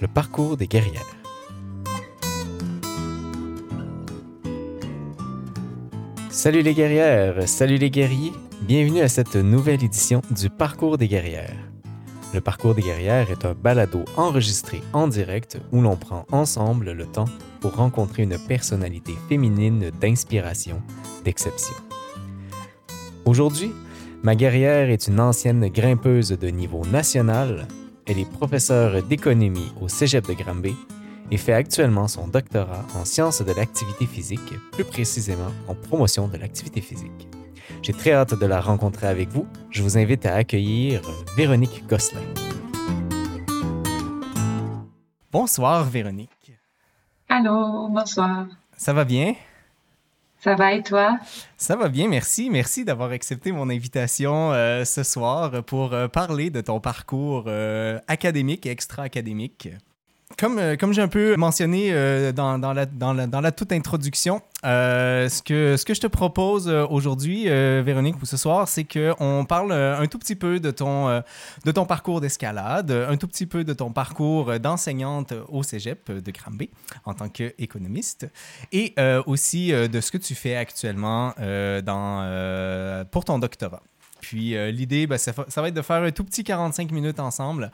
le parcours des guerrières. Salut les guerrières, salut les guerriers, bienvenue à cette nouvelle édition du Parcours des guerrières. Le Parcours des guerrières est un balado enregistré en direct où l'on prend ensemble le temps pour rencontrer une personnalité féminine d'inspiration, d'exception. Aujourd'hui, ma guerrière est une ancienne grimpeuse de niveau national, elle est professeure d'économie au Cégep de Granby et fait actuellement son doctorat en sciences de l'activité physique, plus précisément en promotion de l'activité physique. J'ai très hâte de la rencontrer avec vous. Je vous invite à accueillir Véronique Gosselin. Bonsoir Véronique. Allô, bonsoir. Ça va bien? Ça va et toi? Ça va bien, merci. Merci d'avoir accepté mon invitation euh, ce soir pour euh, parler de ton parcours euh, académique et extra-académique. Comme, euh, comme j'ai un peu mentionné euh, dans, dans, la, dans, la, dans, la, toute introduction, euh, ce, que, ce que je te propose aujourd'hui, Véronique, ou ce soir, c'est qu'on parle un tout petit peu de ton, de ton parcours d'escalade, un tout petit peu de ton parcours d'enseignante au cégep de Granby en tant qu'économiste, et aussi de ce que tu fais actuellement dans, pour ton doctorat. Puis euh, l'idée, ben, ça, va être de faire un tout petit 45 minutes ensemble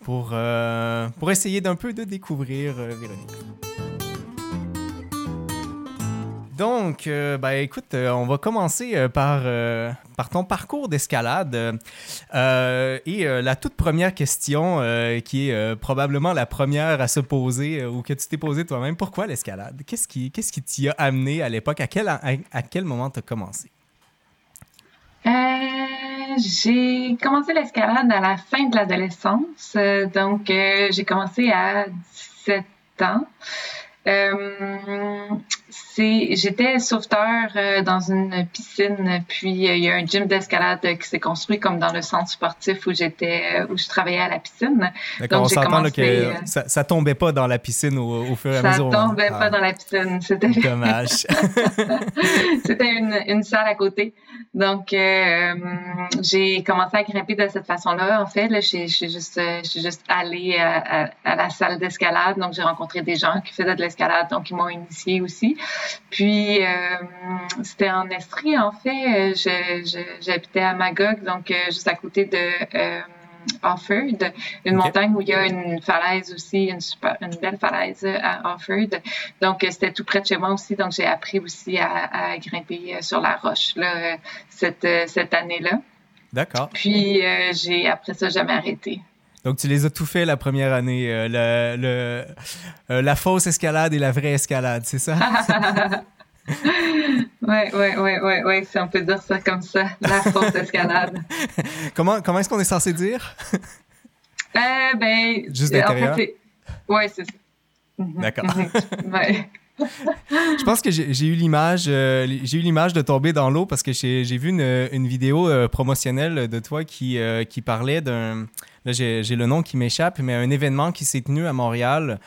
pour, euh, pour essayer d'un peu de découvrir euh, Véronique. Donc, ben, écoute, on va commencer par, par ton parcours d'escalade. et la toute première question, qui est probablement la première à se poser ou que tu t'es posée toi-même, pourquoi l'escalade? Qu'est-ce qui qu'est-ce qui t'y a amené à l'époque? À quel, à, à quel moment tu as commencé? Euh, j'ai commencé l'escalade à la fin de l'adolescence. Euh, donc, euh, j'ai commencé à 17 ans. Euh, j'étais sauveteur euh, dans une piscine, puis euh, il y a un gym d'escalade qui s'est construit comme dans le centre sportif où j'étais, où je travaillais à la piscine. D'accord, on s'entend que ça, ça, tombait pas dans la piscine au, au fur et à ça mesure. Ça tombait ah. pas dans la piscine. C'était dommage. C'était une, une, salle à côté. Donc, euh, j'ai commencé à grimper de cette façon-là. En fait, là, je, suis juste, je suis juste allée à, à, à la salle d'escalade. Donc, j'ai rencontré des gens qui faisaient de l'escalade, donc ils m'ont initié aussi. Puis, euh, c'était en Estrie, en fait. J'habitais à Magog, donc euh, juste à côté de euh, Offord, une okay. montagne où il y a une falaise aussi, une, super, une belle falaise à Offord. Donc, c'était tout près de chez moi aussi. Donc, j'ai appris aussi à, à, grimper sur la roche là, cette, cette année-là. D'accord. Puis, euh, j'ai après ça jamais arrêté. Donc, tu les as tout fait la première année, euh, le, le euh, la fausse escalade et la vraie escalade, c'est ça? ouais, ouais, ouais, ouais, ouais, si on peut dire ça comme ça, la fausse escalade. comment comment est-ce qu'on est censé dire? euh, ben, Juste d'intérieur? En fait, ouais, c'est ça. D'accord. ouais. Je pense que j'ai eu l'image euh, eu l'image de tomber dans l'eau parce que j'ai vu une, vidéo euh, promotionnelle de toi qui, euh, parlait d'un là j'ai le nom qui m'échappe mais un événement qui s'est tenu à Montréal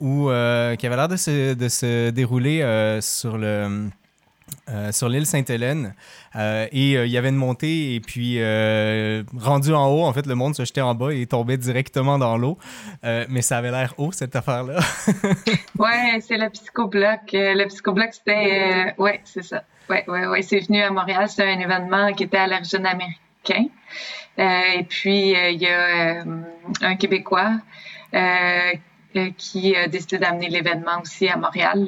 où qui avait l'air de se dérouler sur le euh, sur l'île Sainte-Hélène. Euh, et euh, il y avait une montée, et puis rendu en haut, en fait, le monde se jetait en bas et tombait directement dans l'eau. mais ça avait l'air haut, cette affaire-là. ouais, c'est le psychobloc. le psychobloc, c'était. ouais, c'est ça. Ouais, ouais, ouais. C'est venu à Montréal. C'était un événement qui était à l'origine américain. et puis, il y a un Québécois qui a décidé d'amener l'événement aussi à Montréal.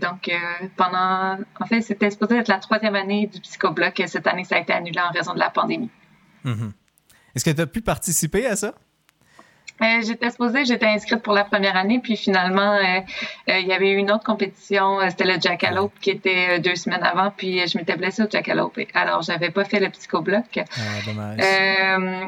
Donc, pendant, en fait, c'était supposé être la troisième année du Psychobloc. Cette année, ça a été annulé en raison de la pandémie. Mm-hmm. Est-ce que tu as pu participer à ça? Euh, j'étais supposée, j'étais inscrite pour la première année, puis finalement, euh, euh, il y avait eu une autre compétition, c'était le Jackalope qui était deux semaines avant, puis je m'étais blessée au Jackalope. Alors, j'avais pas fait le psychobloc. Ah, dommage.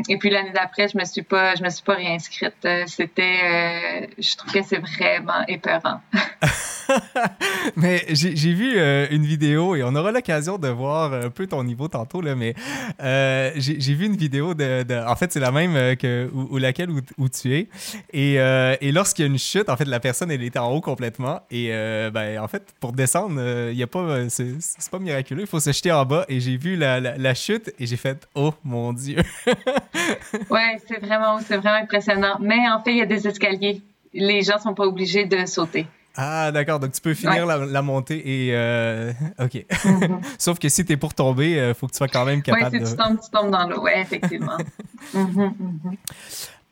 et puis l'année d'après, je me suis pas, je me suis pas réinscrite. C'était, je trouve que c'est vraiment épeurant. mais j'ai vu euh, une vidéo et on aura l'occasion de voir un peu ton niveau tantôt, là, mais euh, j'ai vu une vidéo de. en fait, c'est la même euh, que ou, laquelle où, tu es. Et, lorsqu'il y a une chute, en fait, la personne, elle est en haut complètement. Et ben, en fait, pour descendre, il y a pas. C'est pas miraculeux. Il faut se jeter en bas. Et j'ai vu la, la, chute et j'ai fait Oh mon Dieu. ouais, c'est vraiment, vraiment impressionnant. Mais en fait, il y a des escaliers. Les gens sont pas obligés de sauter. Ah, d'accord. Donc, tu peux finir la, montée et. Euh, OK. Mhm. Sauf que si tu es pour tomber, il euh, faut que tu sois quand même capable. Oui, si tu tombes, tu tombes dans l'eau. Oui, effectivement. Mhm, mhm.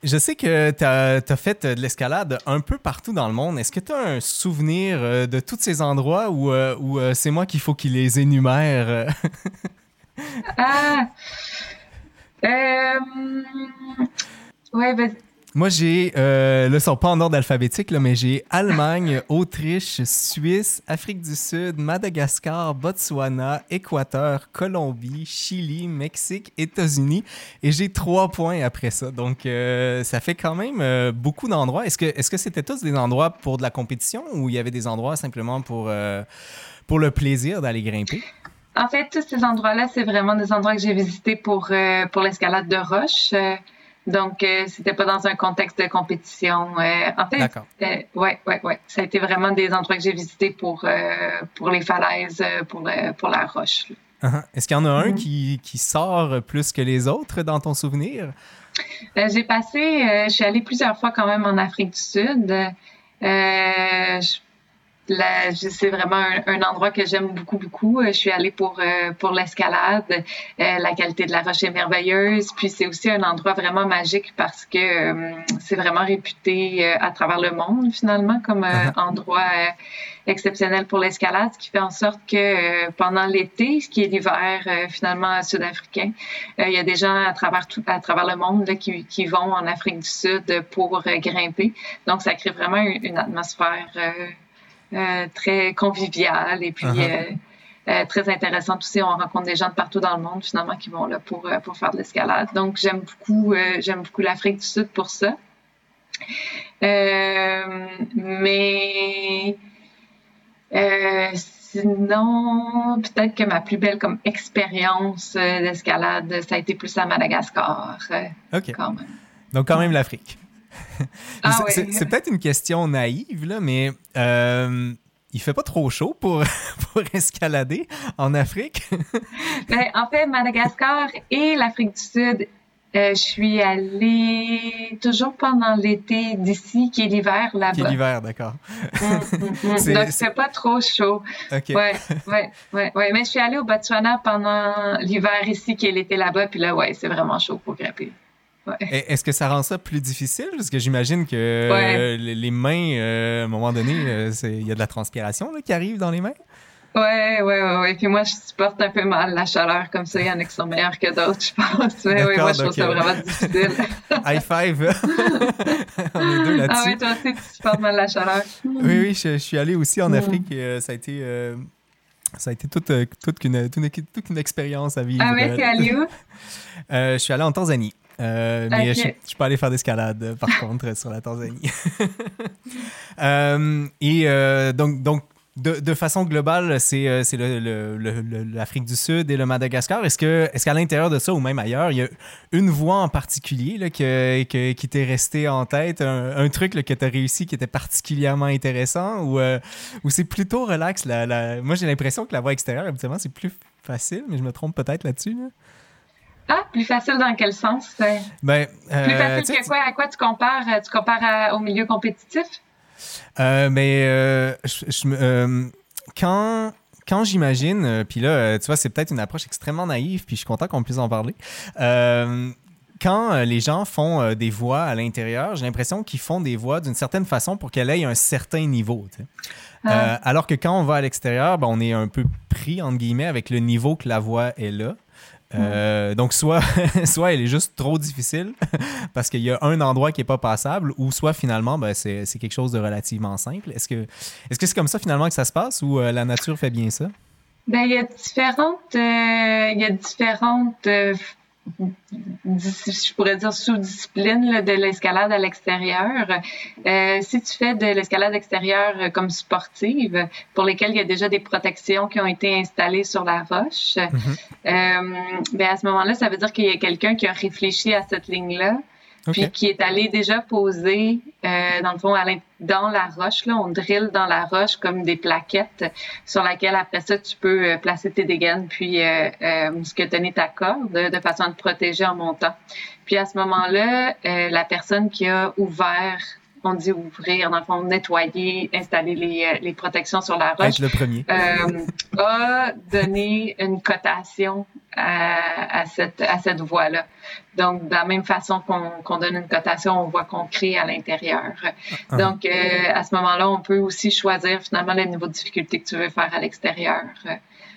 Je sais que tu as, fait de l'escalade un peu partout dans le monde. Est-ce que tu as un souvenir euh, de tous ces endroits où, où c'est moi qu'il faut qu'il les énumère? ah! Euh... Ouais, ben, moi, j'ai, euh, là, sont pas en ordre alphabétique, là, mais j'ai Allemagne, Autriche, Suisse, Afrique du Sud, Madagascar, Botswana, Équateur, Colombie, Chili, Mexique, États-Unis. Et j'ai trois points après ça. Donc, euh, ça fait quand même euh, beaucoup d'endroits. Est-ce que, est-ce que c'était tous des endroits pour de la compétition ou il y avait des endroits simplement pour, euh, pour le plaisir d'aller grimper? En fait, tous ces endroits-là, c'est vraiment des endroits que j'ai visités pour, pour l'escalade de roche. Donc, euh, c'était pas dans un contexte de compétition. Euh, en fait, euh, ouais, ouais, ouais. Ça a été vraiment des endroits que j'ai visités pour, euh, pour les falaises, pour, pour la roche. Uh-huh. Est-ce qu'il y en a un mm-hmm. qui, qui, sort plus que les autres dans ton souvenir? j'ai passé, je suis allée plusieurs fois quand même en Afrique du Sud. Je c'est vraiment un, endroit que j'aime beaucoup, beaucoup. Euh, je suis allée pour, euh, pour l'escalade. Euh, la qualité de la roche est merveilleuse. Puis c'est aussi un endroit vraiment magique parce que c'est vraiment réputé à travers le monde, finalement, comme un uh-huh. endroit exceptionnel pour l'escalade, ce qui fait en sorte que pendant l'été, ce qui est l'hiver finalement sud-africain, il y a des gens à travers tout, à travers le monde là, qui, qui vont en Afrique du Sud pour grimper. Donc ça crée vraiment une, une atmosphère euh, très convivial et puis uh-huh. euh, euh, très intéressante aussi. On rencontre des gens de partout dans le monde finalement qui vont là pour, pour faire de l'escalade. Donc j'aime beaucoup, j'aime beaucoup l'Afrique du Sud pour ça. mais sinon, peut-être que ma plus belle comme expérience d'escalade, ça a été plus à Madagascar. OK. Donc quand même l'Afrique. Ah c'est peut-être une question naïve, là, mais euh, il fait pas trop chaud pour, pour escalader en Afrique? ben, en fait, Madagascar et l'Afrique du Sud, euh, je suis allée toujours pendant l'été d'ici, qui est l'hiver là-bas. Qui est l'hiver, d'accord. Mm, mm, mm. Donc, c'est pas trop chaud. OK. Ouais, ouais, ouais, ouais. Mais je suis allée au Botswana pendant l'hiver ici, qui est l'été là-bas, puis là, ouais, c'est vraiment chaud pour grimper. Est-ce que ça rend ça plus difficile? Parce que j'imagine que euh, les mains, euh, à un moment donné, euh, il y a de la transpiration qui arrive dans les mains? Ouais, ouais, ouais, ouais. Puis moi, je supporte un peu mal la chaleur comme ça. Il y en a qui sont meilleurs que d'autres, je pense. Ouais, ouais, moi, je trouve ça vraiment difficile. High five! On est deux là-dessus. Ah oui, toi aussi, tu supportes mal la chaleur. oui, oui, je, suis allé aussi en mm. Afrique et ça a été. ça a été toute, toute, une, toute, une, expérience à vivre. Ah ouais, t'es allé où? je suis allé en Tanzanie. Euh, mais je, je, peux aller faire d'escalade, euh, par contre, sur la Tanzanie. Euh, et donc, donc de, façon globale, c'est l'Afrique du Sud et le Madagascar. Est-ce qu'à est qu'à l'intérieur de ça ou même ailleurs, il y a une voie en particulier là, que, qui t'est resté en tête, un, truc que tu as réussi qui était particulièrement intéressant ou, ou c'est plutôt relax? La, Moi, j'ai l'impression que la voie extérieure, habituellement, c'est plus facile, mais je me trompe peut-être là-dessus. là? dessus ah, plus facile dans quel sens? Ben, euh, plus facile que quoi? À quoi tu compares? Tu compares au milieu compétitif? Euh, mais euh, je, quand, quand j'imagine, puis là, tu vois, c'est peut-être une approche extrêmement naïve, puis je suis content qu'on puisse en parler. quand les gens font des voix à l'intérieur, j'ai l'impression qu'ils font des voix d'une certaine façon pour qu'elle ait un certain niveau. Ah. alors que quand on va à l'extérieur, ben, on est un peu pris, entre guillemets, avec le niveau que la voix est là. Euh, donc, soit, soit elle est juste trop difficile parce qu'il y a un endroit qui n'est pas passable, ou soit finalement, ben, c'est quelque chose de relativement simple. Est-ce que c'est -ce c'est comme ça finalement que ça se passe ou euh, la nature fait bien ça? Ben, il y a différentes, euh, il y a différentes je pourrais dire sous-discipline de l'escalade à l'extérieur. Euh, si tu fais de l'escalade extérieure euh, comme sportive, pour lesquelles il y a déjà des protections qui ont été installées sur la roche, mm-hmm. euh, ben à ce moment-là, ça veut dire qu'il y a quelqu'un qui a réfléchi à cette ligne-là puis qui est allé déjà poser, euh, dans le fond, dans la roche. Là, on drille dans la roche comme des plaquettes sur laquelle après ça, tu peux euh, placer tes dégaines puis euh, euh, musquetonner ta corde de façon à te protéger en montant. Puis à ce moment-là, euh, la personne qui a ouvert on dit ouvrir, dans le fond, nettoyer, installer les, euh, les protections sur la roche. le premier. Euh, a donné une cotation à, à cette, à cette voie-là. Donc, de la même façon qu'on donne une cotation on voit qu'on crée à l'intérieur. Ah. Donc, euh, à ce moment-là, on peut aussi choisir finalement le niveau de difficulté que tu veux faire à l'extérieur.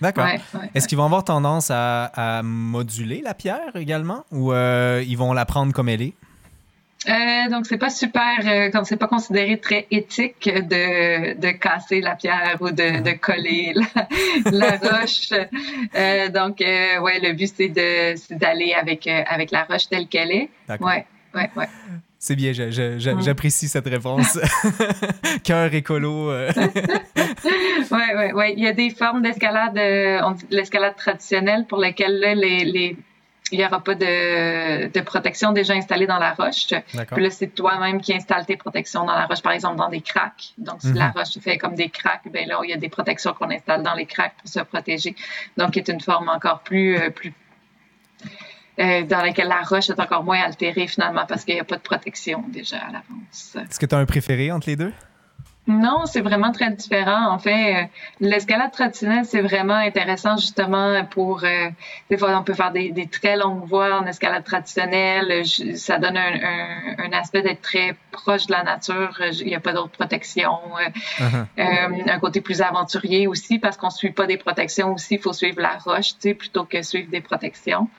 D'accord. Est-ce qu'ils vont avoir tendance à, à, moduler la pierre également ou euh, ils vont la prendre comme elle est? Euh, donc, c'est pas super, euh, quand c'est pas considéré très éthique de, de casser la pierre ou de, de coller la, roche. Euh, donc, euh, ouais, le but, c'est d'aller avec, euh, avec la roche telle qu'elle est. Ouais, ouais, ouais. C'est bien, mm. j'apprécie cette réponse. Cœur écolo. oui, oui, oui. Il y a des formes d'escalade, l'escalade traditionnelle pour lesquelles les, les, il n'y aura pas de, de, protection déjà installée dans la roche. Puis là, c'est toi-même qui installes tes protections dans la roche, par exemple dans des craques. Donc, si la mhm. roche fait comme des craques, ben là, il y a des protections qu'on installe dans les craques pour se protéger. Donc, c'est une forme encore plus, euh, plus euh, dans laquelle la roche est encore moins altérée finalement parce qu'il n'y a pas de protection déjà à l'avance. Est-ce que tu as un préféré entre les deux? Non, c'est vraiment très différent. En fait, euh, l'escalade traditionnelle, c'est vraiment intéressant justement pour... Euh, des fois, on peut faire des, des, très longues voies en escalade traditionnelle. ça donne un, un, un aspect d'être très proche de la nature. Il n'y a pas d'autres protections. Euh, uh-huh. un côté plus aventurier aussi parce qu'on suit pas des protections aussi. Il faut suivre la roche, tu sais, plutôt que suivre des protections.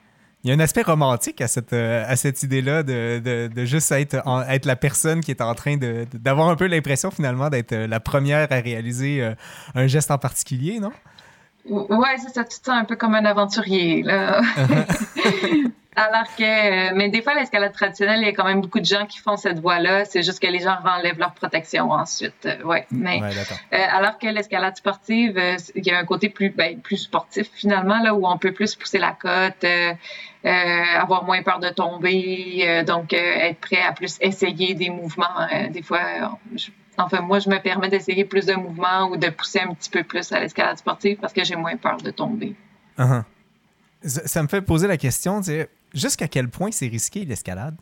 Il y a un aspect romantique à cette, euh, à cette idée-là de, de, de, juste être, être la personne qui est en train d'avoir un peu l'impression finalement d'être euh, la première à réaliser euh, un geste en particulier, non? Ouais, c'est ça, tu te sens un peu comme un aventurier, là. Alors que, mais des fois, l'escalade traditionnelle, il y a quand même beaucoup de gens qui font cette voie-là. C'est juste que les gens enlèvent leur protection ensuite. ouais, mais alors que l'escalade sportive, il y a un côté plus, ben, plus sportif finalement, là, où on peut plus pousser la cote. Euh, avoir moins peur de tomber, euh, donc euh, être prêt à plus essayer des mouvements. des fois, enfin moi, je me permets d'essayer plus de mouvements ou de pousser un petit peu plus à l'escalade sportive parce que j'ai moins peur de tomber. Uh-huh. ça, me fait poser la question, jusqu'à quel point c'est risqué l'escalade?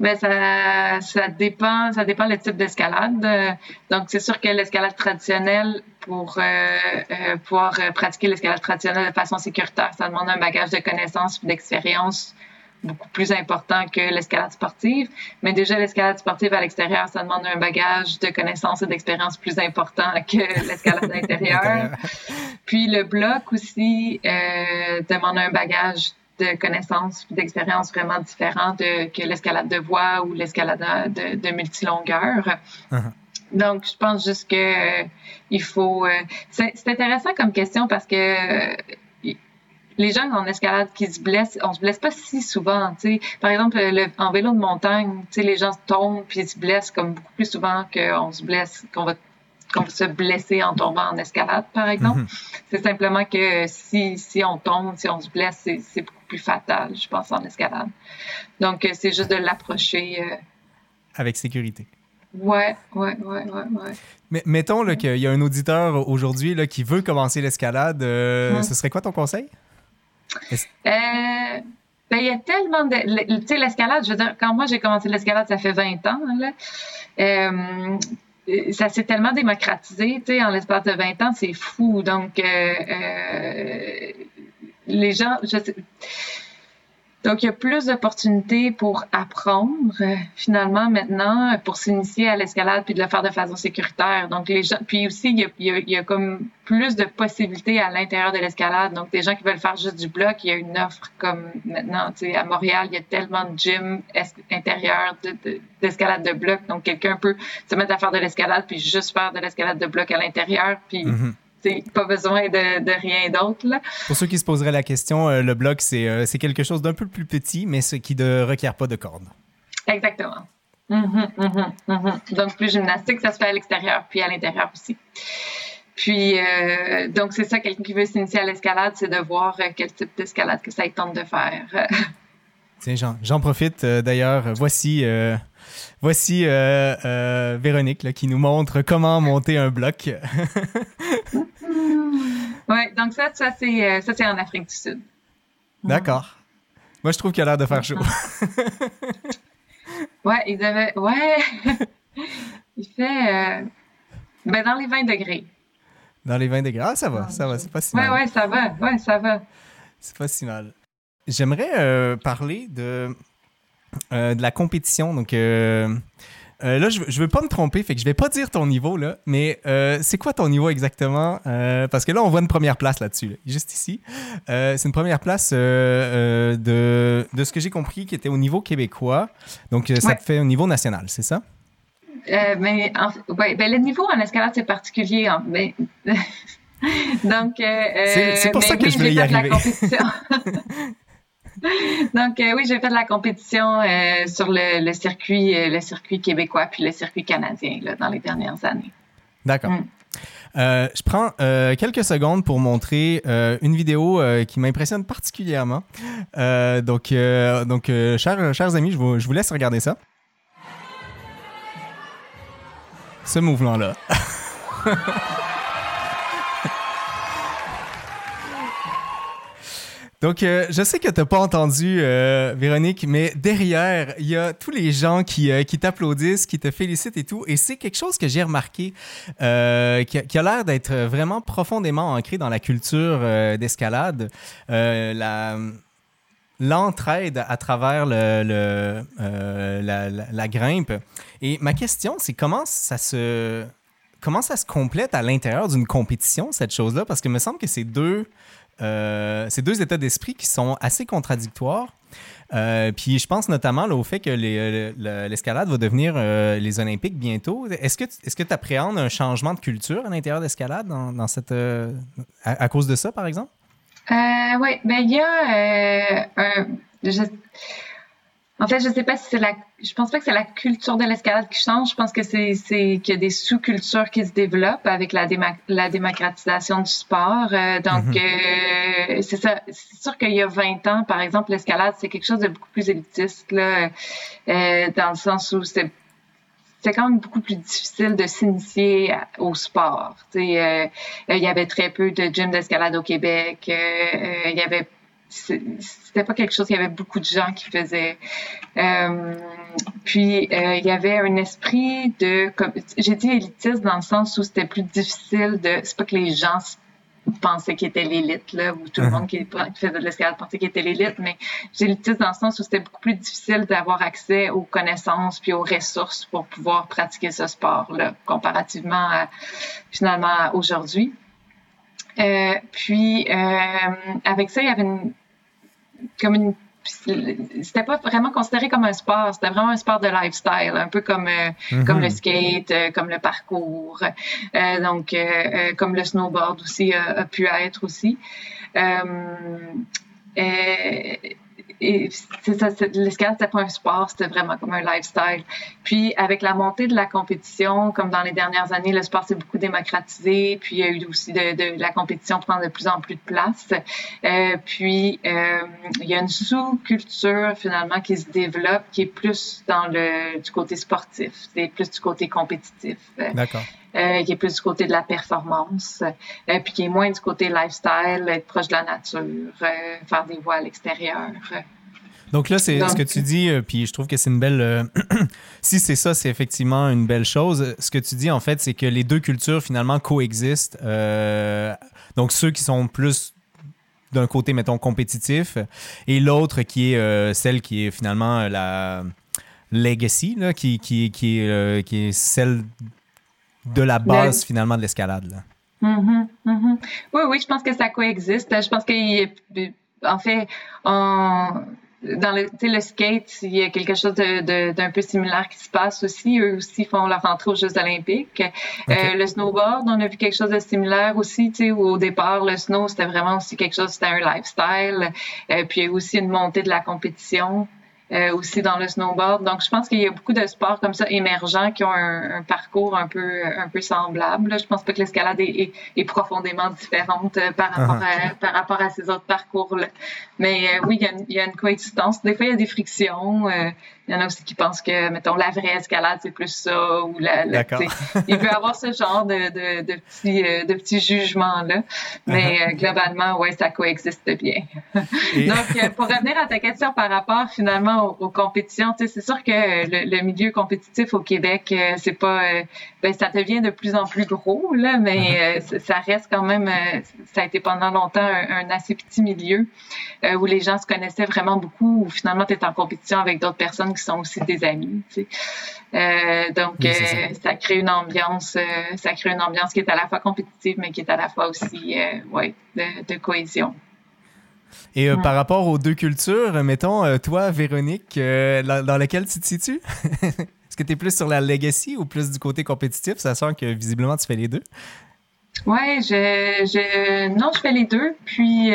Ben ça, ça dépend, ça dépend le type d'escalade. Donc, c'est sûr que l'escalade traditionnelle, pour euh, euh, pouvoir euh, pratiquer l'escalade traditionnelle de façon sécuritaire, ça demande un bagage de connaissances et d'expérience beaucoup plus important que l'escalade sportive. Mais déjà, l'escalade sportive à l'extérieur, ça demande un bagage de connaissances et d'expérience plus important que l'escalade intérieure. Puis le bloc aussi euh, demande un bagage de connaissances et d'expérience vraiment différent que l'escalade de voie ou l'escalade de, de multilongueur. Uh-huh. Donc, je pense juste que euh, il faut. Euh, c'est intéressant comme question parce que euh, les gens en escalade qui se blessent, on se blesse pas si souvent. sais. Par exemple, le, en vélo de montagne, les gens tombent puis se blessent comme beaucoup plus souvent qu'on se blesse, qu'on va qu'on va se blesser en tombant en escalade, par exemple. Mm-hmm. C'est simplement que si, si on tombe, si on se blesse, c'est plus fatal, je pense, en escalade. Donc, c'est juste de l'approcher. Avec sécurité. Ouais, ouais, ouais, ouais, ouais. Mais mettons qu'il y a un auditeur aujourd'hui qui veut commencer l'escalade. Euh, ce serait quoi ton conseil? Euh, ben, il y a tellement de. Tu sais, l'escalade, je veux dire, quand moi j'ai commencé l'escalade, ça fait 20 ans, là, euh, ça s'est tellement démocratisé, tu sais, en l'espace de 20 ans, c'est fou. Donc, les gens, je sais, donc, il y a plus d'opportunités pour apprendre euh, finalement maintenant pour s'initier à l'escalade puis de le faire de façon sécuritaire. Donc, les gens, puis aussi, il y a, comme plus de possibilités à l'intérieur de l'escalade. Donc, des gens qui veulent faire juste du bloc, il y a une offre comme maintenant, tu sais, à Montréal, il y a tellement de gyms intérieurs d'escalade de, bloc. Donc, quelqu'un peut se mettre à faire de l'escalade puis juste faire de l'escalade de bloc à l'intérieur puis mm-hmm pas besoin de, de rien d'autre. Pour ceux qui se poseraient la question, le bloc, c'est quelque chose d'un peu plus petit, mais ce qui ne requiert pas de cordes. Exactement. Mhm, mhm, mhm. Donc, plus gymnastique, ça se fait à l'extérieur, puis à l'intérieur aussi. Puis, euh, donc, c'est ça, quelqu'un qui veut s'initier à l'escalade, c'est de voir euh, quel type d'escalade que ça tente de faire. Tiens, j'en profite euh, d'ailleurs. Voici, voici Véronique qui nous montre comment monter un bloc. oui, donc ça, ça c'est en Afrique du Sud. D'accord. Moi, je trouve qu'il a l'air de faire chaud. ouais, il devait. Ouais! il fait. Ben, dans les 20 degrés. Dans les 20 degrés. Ah, ça va, ça va, c'est pas si mal. Ouais, ouais, ça va, ouais, ça va. C'est pas si mal. J'aimerais euh, parler de, euh, de la compétition. Donc, euh, là, je, je veux pas me tromper, fait que je vais pas dire ton niveau, là, mais c'est quoi ton niveau exactement? parce que là, on voit une première place là-dessus, juste ici. c'est une première place de, de ce que j'ai compris qui était au niveau québécois. Donc, ça te fait au niveau national, c'est ça? Euh, mais ouais, ben, le niveau en escalade, c'est particulier. Hein, mais, donc, euh, c'est pour ça que je voulais y arriver. Donc euh, oui, j'ai fait de la compétition euh, sur le, le circuit, euh, le circuit québécois puis le circuit canadien là, dans les dernières années. D'accord. Mm. je prends quelques secondes pour montrer une vidéo qui m'impressionne particulièrement. donc, donc chers, chers amis, je vous, je vous laisse regarder ça. ce mouvement-là. Donc, euh, je sais que tu n'as pas entendu, euh, Véronique, mais derrière, il y a tous les gens qui, euh, qui t'applaudissent, qui te félicitent et tout. Et c'est quelque chose que j'ai remarqué qui a, l'air d'être vraiment profondément ancré dans la culture d'escalade. la l'entraide à travers le, la, grimpe. Et ma question, c'est comment ça se comment ça se complète à l'intérieur d'une compétition, cette chose-là? Parce que me semble que c'est deux, euh, deux états d'esprit qui sont assez contradictoires. Euh, puis je pense notamment au fait que l'escalade va devenir les Olympiques bientôt. Est-ce que tu appréhendes un changement de culture à l'intérieur d'escalade dans, à, cause de ça, par exemple? Euh, oui, ben il y a euh, un. En fait, je sais pas si c'est la. Je pense pas que c'est la culture de l'escalade qui change. Je pense que c'est c'est qu'il y a des sous-cultures qui se développent avec la, la démocratisation du sport. Euh, donc mm-hmm. euh, c'est ça. C'est sûr qu'il y a 20 ans, par exemple, l'escalade c'est quelque chose de beaucoup plus élitiste là, euh, dans le sens où c'est c'est quand même beaucoup plus difficile de s'initier au sport. Euh, euh, il y avait très peu de gyms d'escalade au Québec. Euh, euh il y avait c'était pas quelque chose qu'il y avait beaucoup de gens qui faisaient. puis il y avait un esprit de j'ai dit élitiste dans le sens où c'était plus difficile de c'est pas que les gens pensait qu'il était l'élite, là, ou tout le monde qui, faisait de l'escalade pensait qu'il était l'élite, mais j'ai l'élitiste dans le sens où c'était beaucoup plus difficile d'avoir accès aux connaissances puis aux ressources pour pouvoir pratiquer ce sport-là, comparativement à, finalement, aujourd'hui. Euh, puis, euh, avec ça, il y avait une, comme une c'était pas vraiment considéré comme un sport, c'était vraiment un sport de lifestyle, un peu comme euh, mm-hmm. comme le skate, euh, comme le parcours, euh, donc comme le snowboard aussi a, pu être aussi et c'est ça, l'escalade, c'était pas un sport, c'était vraiment comme un lifestyle. Puis avec la montée de la compétition, comme dans les dernières années, le sport s'est beaucoup démocratisé, puis il y a eu aussi de, de, la compétition prend de plus en plus de place. Euh, puis euh, il y a une sous-culture finalement qui se développe, qui est plus dans le du côté sportif, c'est plus du côté compétitif. D'accord. Euh, qui est plus du côté de la performance, euh, puis qui est moins du côté lifestyle, être proche de la nature, euh, faire des voies à l'extérieur. Donc là, c'est ce que tu dis, puis je trouve que c'est une belle. si c'est ça, c'est effectivement une belle chose. Ce que tu dis, en fait, c'est que les deux cultures, finalement, coexistent. donc ceux qui sont plus d'un côté, mettons, compétitif, et l'autre qui est celle qui est finalement la legacy, là, qui, qui, qui, est, qui est celle de la base finalement de l'escalade. Mm-hmm, mm-hmm. Oui, oui, je pense que ça coexiste. Je pense qu'en fait, dans le, le skate, il y a quelque chose d'un peu similaire qui se passe aussi. Eux aussi font leur entrée aux Jeux olympiques. Euh, le snowboard, on a vu quelque chose de similaire aussi. Où au départ, le snow, c'était vraiment aussi quelque chose, c'était un lifestyle. Euh, puis il y a aussi une montée de la compétition. Euh, aussi dans le snowboard. Donc, je pense qu'il y a beaucoup de sports comme ça émergents qui ont un, parcours un peu un peu semblable. Là. Je pense pas que l'escalade est, est, profondément différente euh, par rapport uh-huh. à par rapport à ces autres parcours-là. Mais euh, oui, il y, a une, il y, a une, coexistence. Des fois, il y a des frictions. Il y en a aussi qui pensent que, mettons, la vraie escalade, c'est plus ça. Ou la, il peut avoir ce genre de, de, de petits, euh, de petits jugements-là. Mais euh, globalement, ouais, ça coexiste bien. Donc, euh, pour revenir à ta question par rapport finalement aux, compétitions, c'est sûr que le, milieu compétitif au Québec, c'est pas. ben, ça devient de plus en plus gros, là, mais uh-huh. ça reste quand même. ça a été pendant longtemps un, assez petit milieu où les gens se connaissaient vraiment beaucoup, où finalement, tu es en compétition avec d'autres personnes qui sont aussi des amis. Euh, donc, euh, ça. crée une ambiance, euh, ça crée une ambiance qui est à la fois compétitive, mais qui est à la fois aussi, ouais, de, cohésion. Et par rapport aux deux cultures, mettons, toi, Véronique, dans laquelle tu te situes? Est-ce que tu es plus sur la legacy ou plus du côté compétitif? Ça sent que visiblement tu fais les deux. Ouais, je, je, non, je fais les deux. Puis,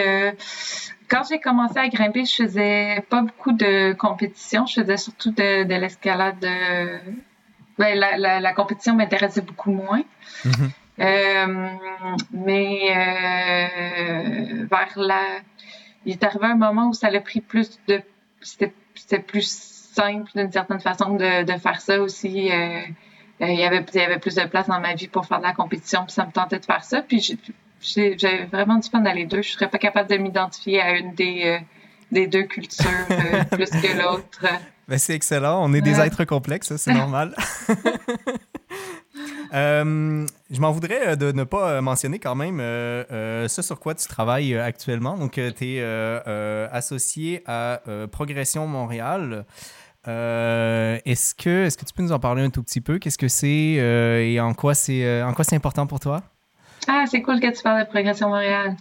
quand j'ai commencé à grimper, je faisais pas beaucoup de compétition. Je faisais surtout de, l'escalade. Euh, ben, la, compétition m'intéressait beaucoup moins. Mm-hmm. Euh, mais euh, vers la. Il est arrivé un moment où ça a pris plus de. C'était plus simple d'une certaine façon de, faire ça aussi. il, y avait, il y avait plus de place dans ma vie pour faire de la compétition, puis ça me tentait de faire ça. Puis j'ai vraiment du fun dans les deux. Je serais pas capable de m'identifier à une des, euh, des deux cultures euh, plus que l'autre. Ben, c'est excellent. On est des êtres complexes, c'est normal. Euh, je m'en voudrais de ne pas mentionner quand même ce sur quoi tu travailles actuellement. Donc, tu es associé à Progression Montréal. est-ce que, est que tu peux nous en parler un tout petit peu? Qu'est-ce que c'est et en quoi c'est en quoi c'est important pour toi? Ah, c'est cool que tu parles de Progression Montréal.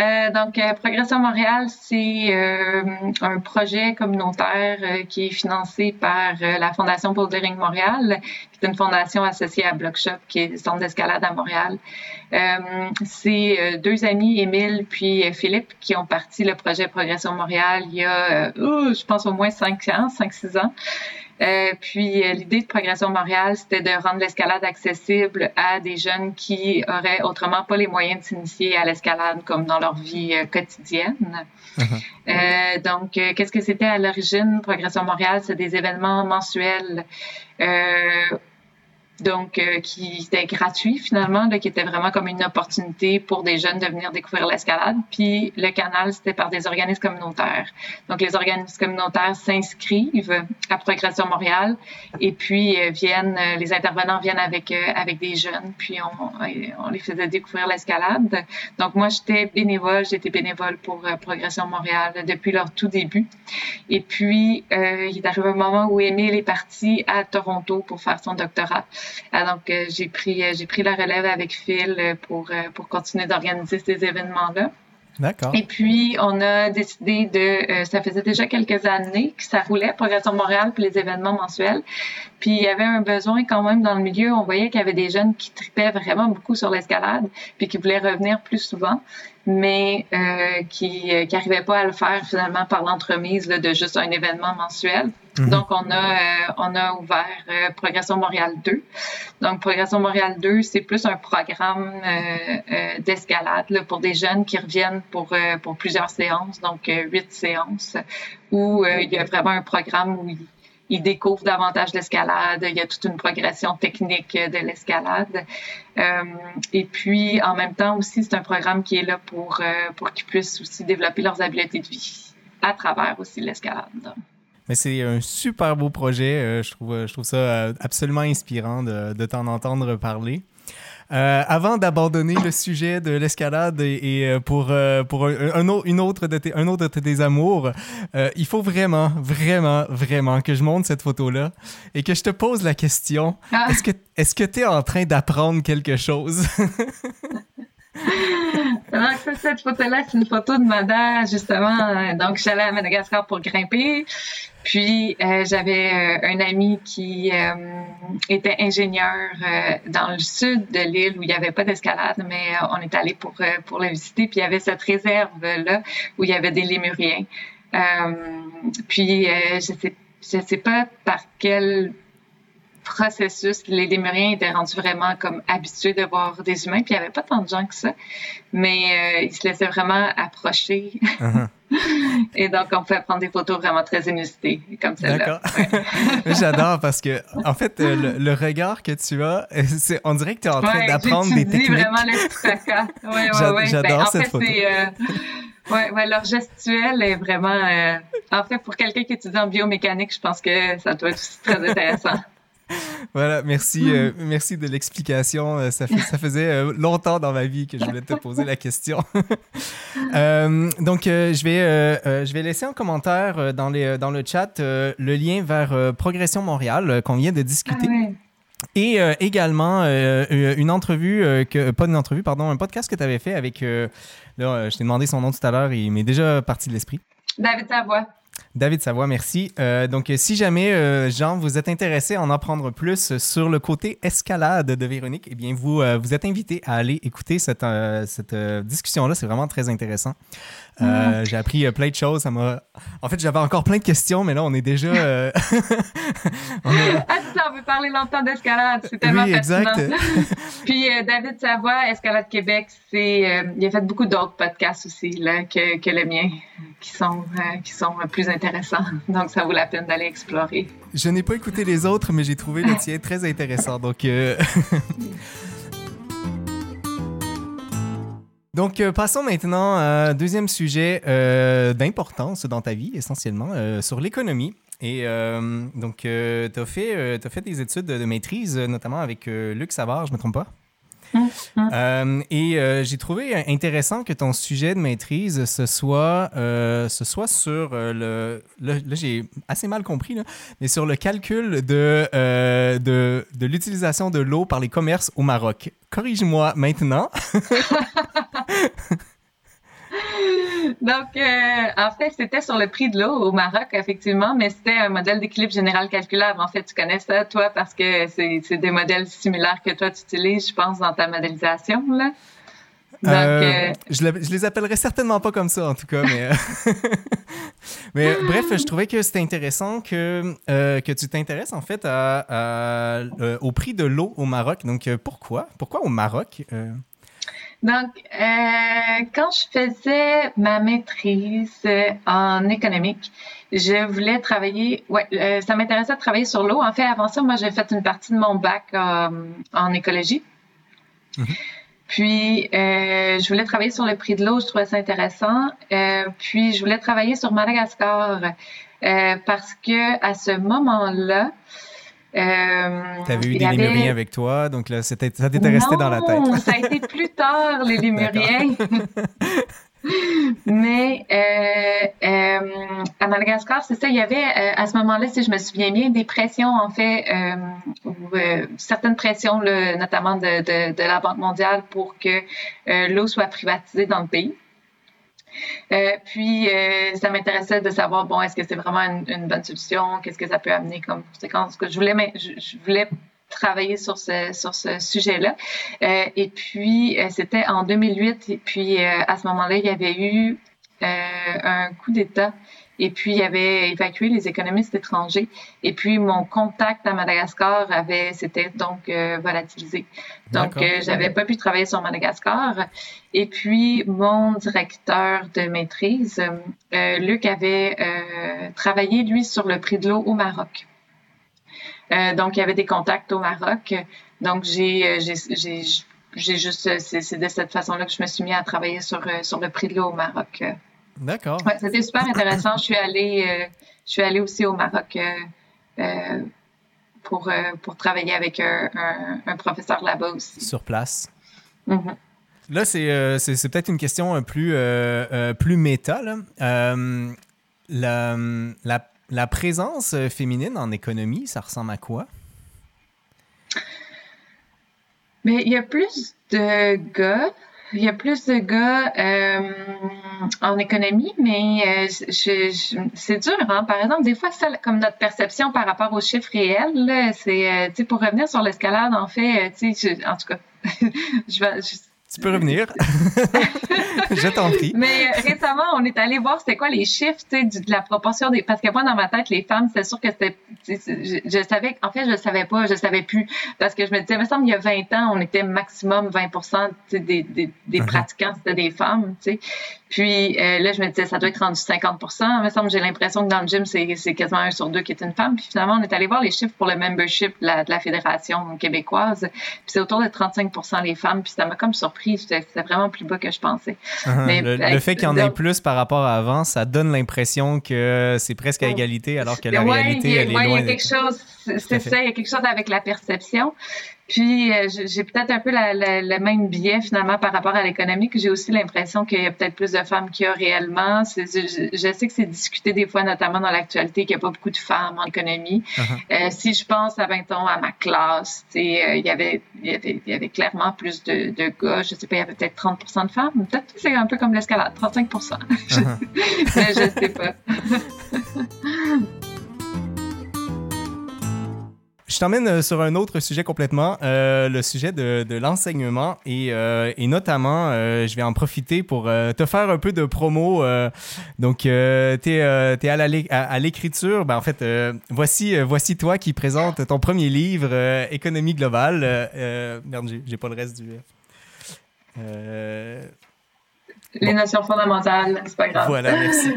Euh, donc, euh, Progression Montréal, c'est euh, un projet communautaire euh, qui est financé par euh, la Fondation Bouldering Montréal, qui est une fondation associée à Blockshop, qui est le centre d'escalade à Montréal. c'est deux amis, Émile puis Philippe, qui ont parti le projet Progression Montréal il y a, je pense, au moins cinq ans, cinq, six ans. Euh, puis euh, l'idée de Progression Montréal, c'était de rendre l'escalade accessible à des jeunes qui auraient autrement pas les moyens de s'initier à l'escalade comme dans leur vie euh, quotidienne. Uh-huh. donc, qu'est-ce que c'était à l'origine? Progression Montréal, c'est des événements mensuels donc euh, qui était gratuit finalement, là, qui était vraiment comme une opportunité pour des jeunes de venir découvrir l'escalade. Puis le canal, c'était par des organismes communautaires. Donc les organismes communautaires s'inscrivent à Progression Montréal et puis euh, viennent, euh, les intervenants viennent avec avec des jeunes, puis on, on les faisait découvrir l'escalade. Donc moi j'étais bénévole, j'étais bénévole pour Progression Montréal depuis leur tout début. Et puis il est arrivé un moment où Émile est parti à Toronto pour faire son doctorat. Ah, donc, euh, j'ai pris, euh, j'ai pris la relève avec Phil euh, pour, pour continuer d'organiser ces événements-là. D'accord. Et puis, on a décidé de, ça faisait déjà quelques années que ça roulait, Progression Montréal, pour les événements mensuels. Puis, il y avait un besoin quand même dans le milieu. On voyait qu'il y avait des jeunes qui tripaient vraiment beaucoup sur l'escalade, puis qui voulaient revenir plus souvent mais euh, qui n'arrivaient pas à le faire finalement par l'entremise de juste un événement mensuel. Mhm. Donc, on a, euh, on a ouvert euh, Progression Montréal 2. Donc, Progression Montréal 2, c'est plus un programme euh, d'escalade pour des jeunes qui reviennent pour, pour plusieurs séances, donc huit séances, où il y a vraiment un programme où ils ils découvrent davantage l'escalade. Il y a toute une progression technique de l'escalade. Euh, et puis, en même temps aussi, c'est un programme qui est là pour, euh, pour qu'ils puissent aussi développer leurs habiletés de vie à travers aussi l'escalade. Mais c'est un super beau projet. Euh, je, trouve, je trouve ça absolument inspirant de, de t'en entendre parler. Euh, avant d'abandonner le sujet de l'escalade et, euh, pour, euh, pour un, une autre de tes, un autre de tes amours, il faut vraiment, vraiment, vraiment que je monte cette photo-là et que je te pose la question ah. est-ce que est-ce que tu es en train d'apprendre quelque chose? Donc, cette photo-là, c'est une photo de Mada, justement. Donc, j'allais à Madagascar pour grimper. Puis, euh, j'avais euh, un ami qui euh, était ingénieur dans le sud de l'île où il n'y avait pas d'escalade, mais on est allé pour, pour le visiter. Puis, il y avait cette réserve-là où il y avait des lémuriens. puis, je sais, je sais pas par quel processus, les Lémuriens étaient rendus vraiment comme habitués de voir des humains, puis il n'y avait pas tant de gens que ça, mais euh, ils se laissaient vraiment approcher. Uh-huh. Et donc, on pouvait prendre des photos vraiment très inusitées, comme celle-là. D'accord. J'adore parce que, en fait, euh, le, regard que tu as, c'est, on dirait que tu es en train d'apprendre des techniques. vraiment le ouais, ouais, ouais. J'adore ben, cette photo. Euh, ouais, ouais, leur gestuelle est vraiment. en fait, pour quelqu'un qui étudie en biomécanique, je pense que ça doit être très intéressant. Voilà, merci, euh, merci de l'explication. Euh, ça, ça faisait euh, longtemps dans ma vie que je voulais te poser la question. donc, je, vais, je vais laisser en commentaire dans, les, dans le chat le lien vers Progression Montréal qu'on vient de discuter. Ah Et également une entrevue, que, pas une entrevue, pardon, un podcast que tu avais fait avec. là, je t'ai demandé son nom tout à l'heure, il m'est déjà parti de l'esprit. David Savoie. David Savoie, merci. Euh, donc, si jamais, euh, Jean, vous êtes intéressé à en apprendre plus sur le côté escalade de Véronique, eh bien, vous, euh, êtes invité à aller écouter cette, cette discussion-là. C'est vraiment très intéressant. Euh, j'ai appris euh, plein de choses. Ça m'a. En fait, j'avais encore plein de questions, mais là, on est déjà. Euh, on Ah, ça, on veut parler longtemps d'escalade. C'est tellement oui, exact. Puis David Savoie, Escalade Québec, c'est. il a fait beaucoup d'autres podcasts aussi là, que, que le mien, qui sont, qui sont plus intéressants. Donc, ça vaut la peine d'aller explorer. Je n'ai pas écouté les autres, mais j'ai trouvé le tien très intéressant. Donc. Donc, euh, passons maintenant à un deuxième sujet euh, d'importance dans ta vie, essentiellement, euh, sur l'économie. Et donc, tu as, as fait des études de, maîtrise, notamment avec Luc Savard, je ne me trompe pas? Euh, et euh, j'ai trouvé intéressant que ton sujet de maîtrise ce soit, euh, ce soit sur le. Là, j'ai assez mal compris, là, mais sur le calcul de, de, de l'utilisation de l'eau par les commerces au Maroc. Corrige-moi maintenant. Donc, euh, en fait, c'était sur le prix de l'eau au Maroc, effectivement, mais c'était un modèle d'équilibre général calculable. En fait, tu connais ça, toi, parce que c'est des modèles similaires que toi, tu utilises, je pense, dans ta modélisation, là. Donc, euh, euh, je, je, les appellerais certainement pas comme ça, en tout cas, mais, mais bref, je trouvais que c'était intéressant que, que tu t'intéresses, en fait, à, au prix de l'eau au Maroc. Donc, pourquoi? Pourquoi au Maroc? Donc, euh, quand je faisais ma maîtrise en économique, je voulais travailler, ouais, euh, ça m'intéressait de travailler sur l'eau. En fait, avant ça, moi, j'ai fait une partie de mon bac euh, en écologie. Mhm. Puis, euh, je voulais travailler sur le prix de l'eau, je trouvais ça intéressant. Euh, puis, je voulais travailler sur Madagascar parce que à ce moment-là, euh, tu avais eu des lémuriens avec toi, donc là, ça t'était resté dans la tête. ça a été plus tard, les lémuriens. Mais euh, euh, à Madagascar, c'est ça, il y avait euh, à ce moment-là, si je me souviens bien, des pressions, en fait, ou, certaines pressions, notamment de, de, de, la Banque mondiale pour que l'eau soit privatisée dans le pays. Euh, puis, euh, ça m'intéressait de savoir, bon, est-ce que c'est vraiment une, bonne solution? Qu'est-ce que ça peut amener comme conséquence? Que je voulais, je, voulais travailler sur ce, sur ce sujet-là. Euh, et puis, c'était en 2008. Et puis, à ce moment-là, il y avait eu un coup d'État et puis, il avait évacué les économistes étrangers. Et puis, mon contact à Madagascar avait, s'était donc euh, volatilisé. Donc, euh, j'avais pas pu travailler sur Madagascar. Et puis, mon directeur de maîtrise, euh, Luc, avait euh, travaillé, lui, sur le prix de l'eau au Maroc. donc, il y avait des contacts au Maroc. Donc, j'ai, j'ai, j'ai, juste, c'est, de cette façon-là que je me suis mis à travailler sur, sur le prix de l'eau au Maroc. D'accord. Ouais, c'était super intéressant. je suis allée, euh, je suis allée aussi au Maroc euh, euh, pour, pour travailler avec un, un, professeur là-bas aussi. Sur place. Mm-hmm. Là, c'est, c'est, peut-être une question plus, plus méta. Là. La, la, la, présence féminine en économie, ça ressemble à quoi? Mais il y a plus de gars il y a plus de gars euh, en économie, mais euh, c'est dur. Hein? Par exemple, des fois, ça, comme notre perception par rapport aux chiffres réels, c'est, tu sais, pour revenir sur l'escalade, en fait, tu sais, en tout cas, je vais, tu peux revenir. je t'en prie. Mais euh, récemment, on est allé voir c'était quoi les chiffres de la proportion des. Parce que moi, dans ma tête, les femmes, c'est sûr que c'était. Je, je, savais. En fait, je savais pas, je savais plus. Parce que je me disais, il me semble, il y a 20 ans, on était maximum 20 des, des, des uh-huh. pratiquants, c'était des femmes. Puis euh, là, je me disais, ça doit être rendu 50 Il me semble, j'ai l'impression que dans le gym, c'est quasiment un sur deux qui est une femme. Puis finalement, on est allé voir les chiffres pour le membership de la, de la Fédération québécoise. Puis c'est autour de 35% les femmes. Puis ça m'a comme surpris. C'était vraiment plus bas que je pensais. Uh-huh. Mais, le, fait qu'il y en ait plus par rapport à avant, ça donne l'impression que c'est presque à égalité, alors que la réalité, elle est loin. Il y a quelque chose, c'est ça, il y a quelque chose avec la perception. Puis, euh, j'ai peut-être un peu le même biais finalement par rapport à l'économie, que j'ai aussi l'impression qu'il y a peut-être plus de femmes qu'il y a réellement. Je, je, sais que c'est discuté des fois, notamment dans l'actualité, qu'il n'y a pas beaucoup de femmes en économie. Uh-huh. euh, si je pense à 20 ans à ma classe, euh, il, y avait, il, y avait, il y avait clairement plus de, de gars. Je sais pas, il y avait peut-être 30% de femmes. Peut-être que c'est un peu comme l'escalade, 35 uh-huh. Mais je sais pas. Je t'emmène euh, sur un autre sujet complètement, euh, le sujet de, de l'enseignement et, euh, et, notamment, euh, je vais en profiter pour te faire un peu de promo. donc, tu es, es, à l'écriture. Ben, en fait, voici, voici toi qui présente ton premier livre, Économie globale. merde, j'ai pas le reste du... Les notions fondamentales, c'est pas grave. Voilà, merci.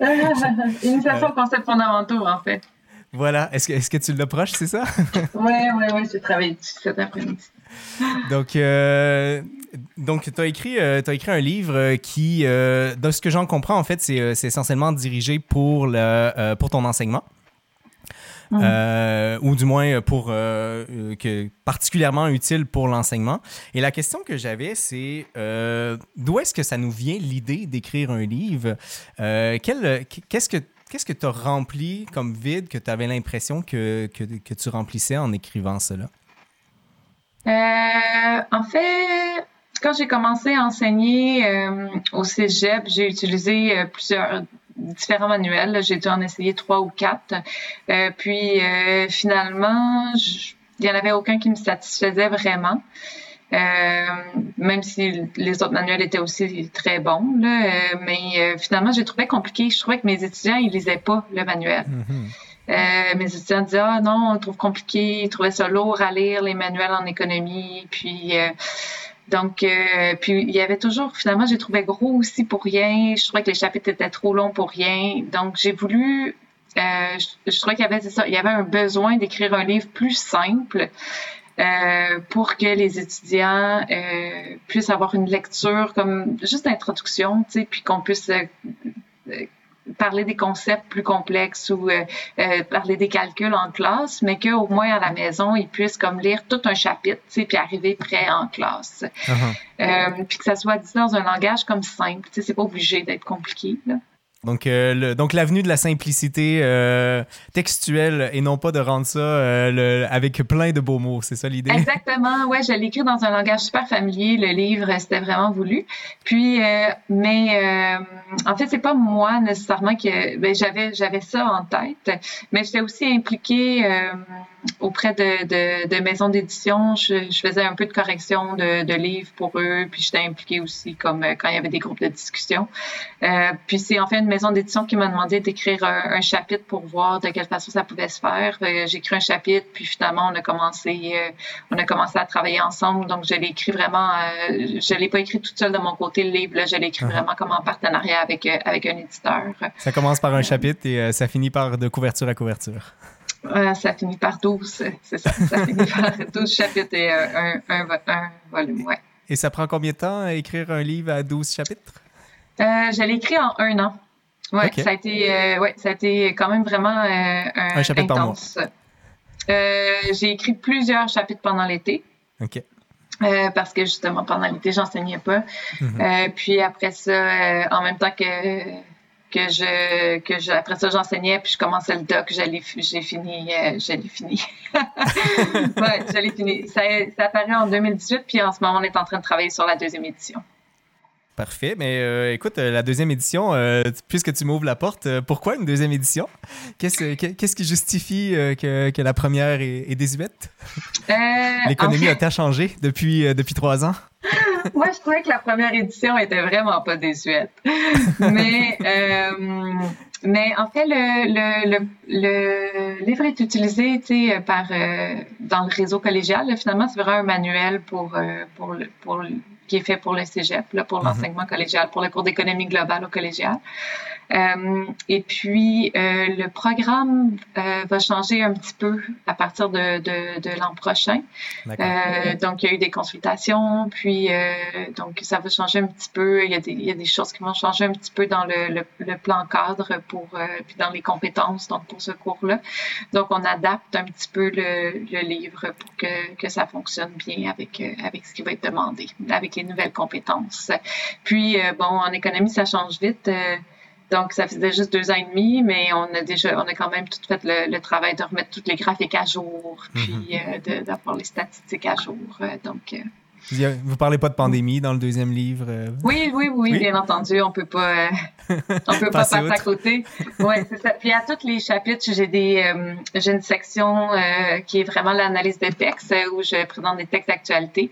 Initiation aux concepts fondamentaux, en fait. Voilà. Est-ce que, est que tu l'approches, c'est ça? oui, oui, oui. J'ai travaillé dessus cet après-midi. Donc, euh, donc tu as, écrit, euh, as écrit un livre qui, euh, de ce que j'en comprends, en fait, c'est essentiellement dirigé pour, le, pour ton enseignement. Mhm. ou du moins pour que particulièrement utile pour l'enseignement. Et la question que j'avais, c'est d'où est-ce que ça nous vient l'idée d'écrire un livre? Qu'est-ce que Qu'est-ce que tu as rempli comme vide que tu avais l'impression que, tu remplissais en écrivant cela? Euh, en fait, quand j'ai commencé à enseigner euh, au cégep, j'ai utilisé euh, plusieurs différents manuels. J'ai dû en essayer trois ou quatre. puis finalement, il n'y en avait aucun qui me satisfaisait vraiment. Euh, même si les autres manuels étaient aussi très bons. Là, euh, mais euh, finalement, j'ai trouvé compliqué. Je trouvais que mes étudiants, ils lisaient pas le manuel. Mm-hmm. mes étudiants disaient ah non, on le trouve compliqué, ils trouvaient ça lourd à lire les manuels en économie, puis donc puis il y avait toujours finalement j'ai trouvé gros aussi pour rien, je trouvais que les chapitres étaient trop longs pour rien, donc j'ai voulu je, je, trouvais qu'il y avait ça, il y avait un besoin d'écrire un livre plus simple euh, pour que les étudiants euh, puissent avoir une lecture comme juste d'introduction, tu sais, puis qu'on puisse euh, parler des concepts plus complexes ou parler des calculs en classe, mais qu'au moins à la maison, ils puissent comme lire tout un chapitre, tu sais, puis arriver prêt en classe. Uh-huh. puis que ça soit dit dans un langage comme simple, tu sais, c'est pas obligé d'être compliqué. Là. Donc, euh, donc l'avenue de la simplicité euh, textuelle et non pas de rendre ça euh, avec plein de beaux mots, c'est ça l'idée? Exactement, ouais, je l'ai dans un langage super familier, le livre, c'était vraiment voulu. Puis, mais en fait, c'est pas moi nécessairement que ben, j'avais j'avais ça en tête, mais j'étais aussi impliquée auprès de, de, de maisons d'édition. Je, je, faisais un peu de correction de, de livres pour eux, puis j'étais impliquée aussi comme quand il y avait des groupes de discussion. puis c'est en fait une maison d'édition qui m'a demandé d'écrire un, chapitre pour voir de quelle façon ça pouvait se faire. Euh, j'ai écrit un chapitre, puis finalement, on a commencé, euh, on a commencé à travailler ensemble. Donc, je l'ai écrit vraiment, euh, je l'ai pas écrit toute seule de mon côté, le livre. Là, je l'ai écrit uh-huh. vraiment comme en partenariat avec, avec un éditeur. Ça commence par un chapitre et ça finit par de couverture à couverture. Ça finit par 12, c'est ça. Ça finit par 12 chapitres et un, un, un, volume, ouais. Et ça prend combien de temps à écrire un livre à 12 chapitres? Euh, je l'ai écrit en un an. Ouais, ça a été, euh, ouais, ça a été quand même vraiment euh, un, un, chapitre intense. Par mois. Euh, j'ai écrit plusieurs chapitres pendant l'été. OK. Euh, parce que justement pendant l'été j'enseignais pas. Mm-hmm. puis après ça, en même temps que que je que je, après ça j'enseignais puis je commençais le doc j'ai fini euh, je l'ai fini ouais l'ai fini ça, ça apparaît en 2018 puis en ce moment on est en train de travailler sur la deuxième édition Parfait. Mais euh, écoute, euh, la deuxième édition, euh, puisque tu m'ouvres la porte, pourquoi une deuxième édition? Qu'est-ce, qu'est-ce qui justifie que, que, la première est, désuète? L'économie a-t-elle changé depuis, depuis trois ans? Moi, je trouvais que la première édition était vraiment pas désuète. mais, mais en fait, le, le, le, livre est utilisé par, dans le réseau collégial. Finalement, c'est vraiment un manuel pour, pour, pour qui est fait pour le cégep, là, pour mhm. l'enseignement collégial, pour le cours d'économie globale au collégial. Euh, et puis, euh, le programme euh, va changer un petit peu à partir de, de, de l'an prochain. Euh, donc, il y a eu des consultations, puis euh, donc ça va changer un petit peu. Il y, a des, il y a des choses qui vont changer un petit peu dans le, le, plan cadre pour puis dans les compétences donc pour ce cours-là. Donc, on adapte un petit peu le, le livre pour que, que ça fonctionne bien avec avec ce qui va être demandé, avec les nouvelles compétences. Puis, bon, en économie, ça change vite. Donc, ça faisait juste deux ans et demi, mais on a déjà, on a quand même tout fait le, travail de remettre toutes les graphiques à jour, puis mhm. euh, d'avoir les statistiques à jour. Euh, donc, euh, vous parlez pas de pandémie dans le deuxième livre oui, oui, oui, bien entendu, on peut pas, on peut pas passer à côté. Ouais, c'est ça. Puis à tous les chapitres, j'ai des, j'ai une section qui est vraiment l'analyse des textes où je présente des textes d'actualité.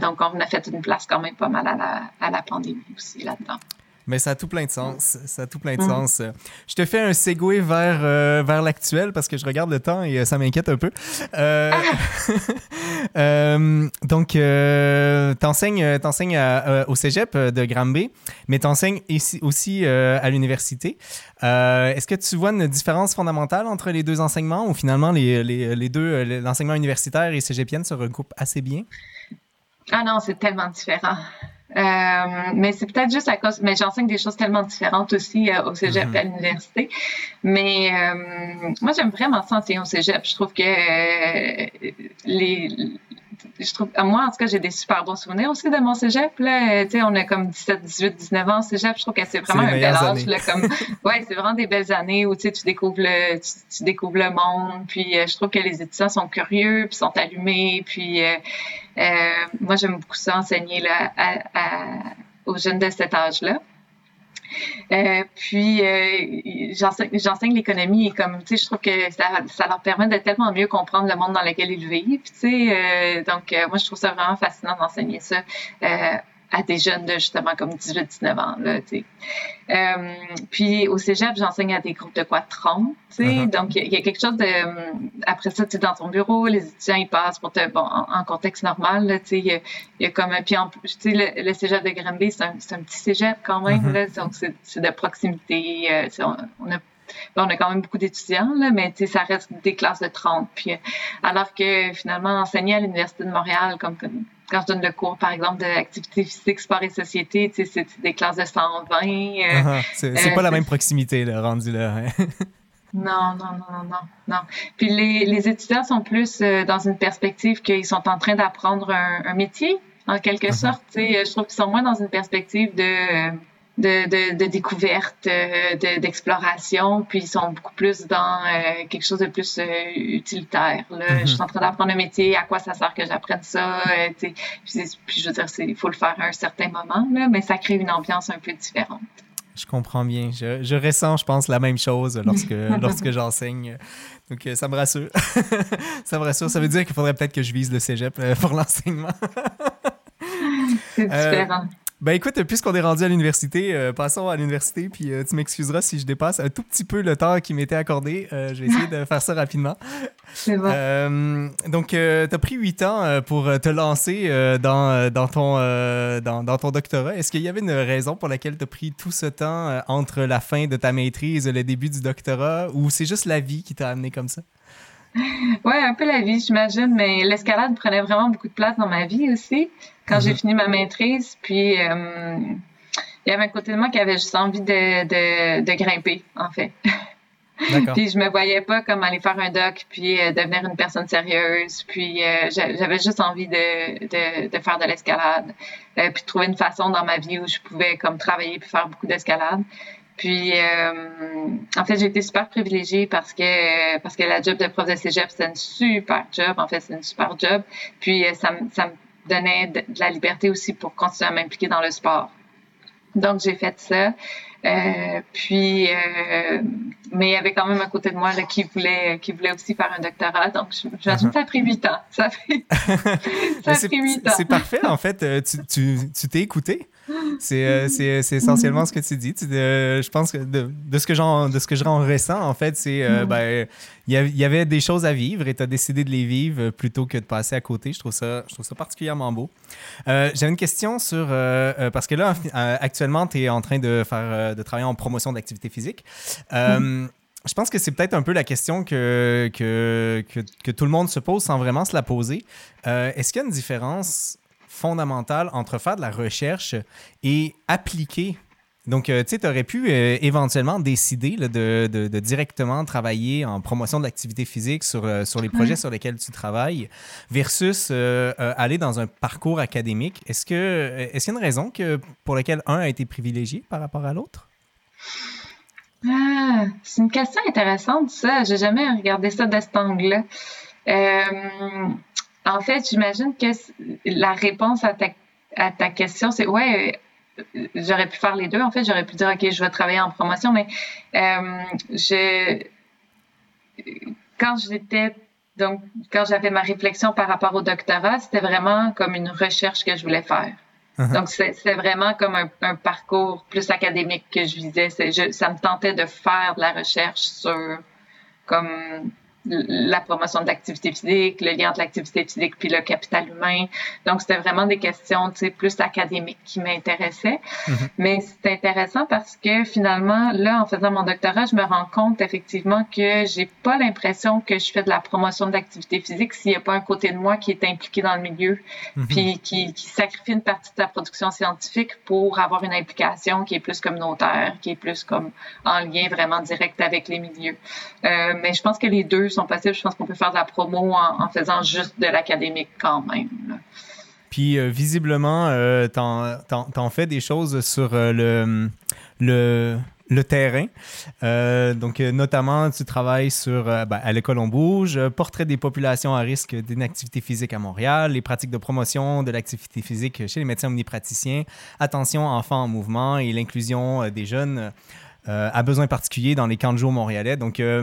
donc, on a fait une place quand même pas mal à la, à la pandémie aussi là-dedans. Mais ça a tout plein de sens. Ça a tout plein de mm. sens. Je te fais un segue vers, euh, vers l'actuel parce que je regarde le temps et euh, ça m'inquiète un peu. Euh, euh donc, t'enseignes, t'enseignes au cégep de Granby, mais t'enseignes ici, aussi à l'université. est-ce que tu vois une différence fondamentale entre les deux enseignements ou finalement les, les, les deux, l'enseignement universitaire et cégepienne se recoupent assez bien? Ah non, c'est tellement différent. Euh, mais c'est peut-être juste à cause, mais j'enseigne des choses tellement différentes aussi euh, au cégep et à mhm. l'université. Mais euh, moi, j'aime vraiment ça enseigner au cégep. Je trouve que les, je trouve, moi, en tout cas, j'ai des super bons souvenirs aussi de mon cégep. Là. Tu sais, on a comme 17, 18, 19 ans au cégep. Je trouve que c'est vraiment un bel âge. Là, comme, ouais, c'est vraiment des belles années où tu, sais, tu, découvres le, tu, découvres le monde. Puis euh, je trouve que les étudiants sont curieux, puis sont allumés. Puis euh, euh, moi, j'aime beaucoup ça, enseigner là, à, aux jeunes de cet âge-là. Euh, puis euh, j'enseigne l'économie et comme tu sais, je trouve que ça, ça, leur permet de tellement mieux comprendre le monde dans lequel ils vivent. Tu sais, euh, donc moi je trouve ça vraiment fascinant d'enseigner ça à des jeunes de justement comme 18-19 ans. Là, euh, puis au cégep, j'enseigne à des groupes de quoi 30. Uh-huh. Donc il y, a quelque chose de... Après ça, tu dans ton bureau, les étudiants, ils passent pour te... Bon, en, contexte normal, il y, y, a comme... Puis en le, le cégep de Granby, c'est un, un, petit cégep quand même. Uh-huh. là, donc c'est de proximité. Euh, on, on a on a quand même beaucoup d'étudiants, là, mais ça reste des classes de 30. Puis, alors que finalement, enseigner à l'Université de Montréal, comme, comme quand je donne le cours, par exemple, d'activité physique, sport et société, c'est des classes de 120. Euh, uh-huh. c'est pas la euh, même proximité, là, rendu là. Hein. non, non, non, non, non. Puis les, les étudiants sont plus euh, dans une perspective qu'ils sont en train d'apprendre un, métier, en quelque uh-huh. sorte. Je trouve qu'ils sont moins dans une perspective de de, de, de découverte, euh, d'exploration, puis ils sont beaucoup plus dans euh, quelque chose de plus euh, utilitaire. Là. Je suis en train d'apprendre un métier, à quoi ça sert que j'apprenne ça, puis, puis, je veux dire, il faut le faire à un certain moment, là, mais ça crée une ambiance un peu différente. Je comprends bien. Je, je ressens, je pense, la même chose lorsque, lorsque j'enseigne. Donc, ça me rassure. ça me rassure. Ça veut dire qu'il faudrait peut-être que je vise le cégep pour l'enseignement. C'est différent. Ben écoute, puisqu'on est rendu à l'université, euh, passons à l'université, puis euh, tu m'excuseras si je dépasse un tout petit peu le temps qui m'était accordé. Euh, je vais essayer de faire ça rapidement. C'est bon. donc, tu as pris huit ans pour te lancer dans, dans, ton, dans, dans, ton doctorat. Est-ce qu'il y avait une raison pour laquelle tu as pris tout ce temps entre la fin de ta maîtrise et le début du doctorat, ou c'est juste la vie qui t'a amené comme ça? Ouais, un peu la vie, j'imagine, mais l'escalade prenait vraiment beaucoup de place dans ma vie aussi quand j'ai mhm. fini ma maîtrise. Puis euh, il y avait un côté de moi qui avait juste envie de, de, de grimper, en fait. puis je me voyais pas comme aller faire un doc puis euh, devenir une personne sérieuse. Puis euh, j'avais juste envie de, de, de faire de l'escalade. puis trouver une façon dans ma vie où je pouvais comme travailler puis faire beaucoup d'escalade. Puis, en fait, j'ai été super privilégiée parce que parce que la job de prof de cégep, c'était une super job. En fait, c'est une super job. Puis, ça, ça me donnait de, la liberté aussi pour continuer à m'impliquer dans le sport. Donc, j'ai fait ça. Euh, puis, euh, mais il y avait quand même à côté de moi là, qui voulait, qui voulait aussi faire un doctorat. Donc, j'imagine que ça a pris huit ans. Ça, fait, ça a pris huit ans. C'est parfait, en fait. Euh, tu t'es tu, tu écouté? C'est essentiellement ce que tu dis. je pense que de, de ce que j'en ressens, en fait, c'est mm. ben, il y, avait des choses à vivre et tu as décidé de les vivre plutôt que de passer à côté. Je trouve ça, je trouve ça particulièrement beau. J'ai une question sur. parce que là, actuellement, tu es en train de faire de travailler en promotion d'activité physique. Euh, mm. Je pense que c'est peut-être un peu la question que, que, que, tout le monde se pose sans vraiment se la poser. Euh, est-ce qu'il y a une différence fondamentale entre faire de la recherche et appliquer donc, euh, tu sais, tu aurais pu éventuellement décider de, de, directement travailler en promotion de l'activité physique sur, sur les projets sur lesquels tu travailles versus aller dans un parcours académique. Est-ce que est-ce qu'il y a une raison que, pour laquelle un a été privilégié par rapport à l'autre? Ah, c'est une question intéressante, ça. J'ai jamais regardé ça de cet angle-là. Euh, en fait, j'imagine que la réponse à ta, à ta question, c'est ouais, j'aurais pu faire les deux. En fait, j'aurais pu dire, OK, je vais travailler en promotion, mais euh, je, quand j'étais, donc, quand j'avais ma réflexion par rapport au doctorat, c'était vraiment comme une recherche que je voulais faire. Uh-huh. Donc, c'est vraiment comme un, un, parcours plus académique que je visais. Je, ça me tentait de faire de la recherche sur comme la promotion de l'activité physique, le lien entre l'activité physique puis le capital humain. Donc, c'était vraiment des questions, plus académiques qui m'intéressaient. Mm-hmm. Mais c'est intéressant parce que finalement, là, en faisant mon doctorat, je me rends compte effectivement que j'ai pas l'impression que je fais de la promotion de l'activité physique s'il n'y a pas un côté de moi qui est impliqué dans le milieu, mm-hmm. puis qui, qui sacrifie une partie de sa production scientifique pour avoir une implication qui est plus communautaire, qui est plus comme en lien vraiment direct avec les milieux. Euh, mais je pense que les deux sont possibles. Je pense qu'on peut faire de la promo en, faisant juste de l'académique quand même. Puis euh, visiblement, euh, t'en, en fais des choses sur euh, le, terrain. Euh, donc, notamment, tu travailles sur, ben, à l'école On Bouge, portrait des populations à risque d'inactivité physique à Montréal, les pratiques de promotion de l'activité physique chez les médecins omnipraticiens, attention enfants en mouvement et l'inclusion des jeunes euh, à besoins particuliers dans les camps de jour montréalais. Donc, euh,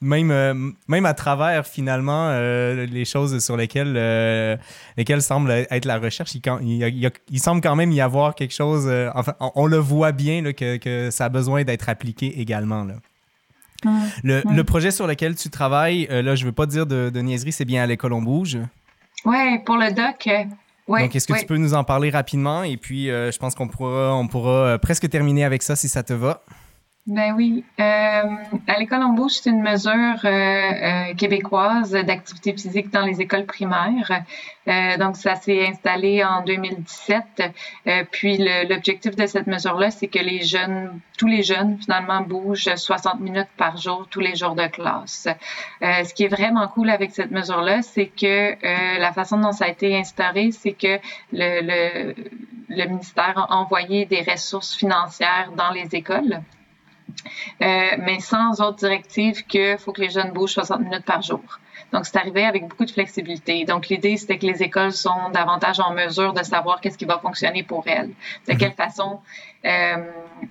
même, euh, même à travers, finalement, les choses sur lesquelles, lesquelles semble être la recherche, il, il, semble quand même y avoir quelque chose. enfin, on, le voit bien là, que, que, ça a besoin d'être appliqué également. Là. le, le, projet sur lequel tu travailles, là, je ne veux pas dire de, de niaiserie, c'est bien à l'école On Bouge. Oui, pour le doc. Ouais, Donc, est-ce que tu peux nous en parler rapidement? Et puis, je pense qu'on pourra, on pourra presque terminer avec ça si ça te va. Ben oui. Euh, à l'école embauche, c'est une mesure euh, euh, québécoise d'activité physique dans les écoles primaires. Euh, donc, ça s'est installé en 2017. Euh, puis, l'objectif de cette mesure-là, c'est que les jeunes, tous les jeunes, finalement, bougent 60 minutes par jour, tous les jours de classe. Euh, ce qui est vraiment cool avec cette mesure-là, c'est que la façon dont ça a été instauré, c'est que le, le, le ministère a envoyé des ressources financières dans les écoles mais sans autre directive qu'il faut que les jeunes bougent 60 minutes par jour. Donc, c'est arrivé avec beaucoup de flexibilité. Donc, l'idée, c'était que les écoles sont davantage en mesure de savoir qu'est-ce qui va fonctionner pour elles, de quelle mhm. façon euh,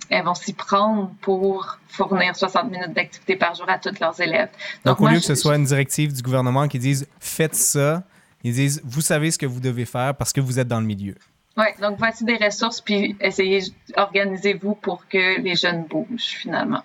elles vont s'y prendre pour fournir 60 minutes d'activité par jour à tous leurs élèves. Donc, au lieu que ce soit une directive du gouvernement qui dise faites ça, ils disent vous savez ce que vous devez faire parce que vous êtes dans le milieu. Oui, donc voici des ressources, puis essayez, organisez-vous pour que les jeunes bougent finalement.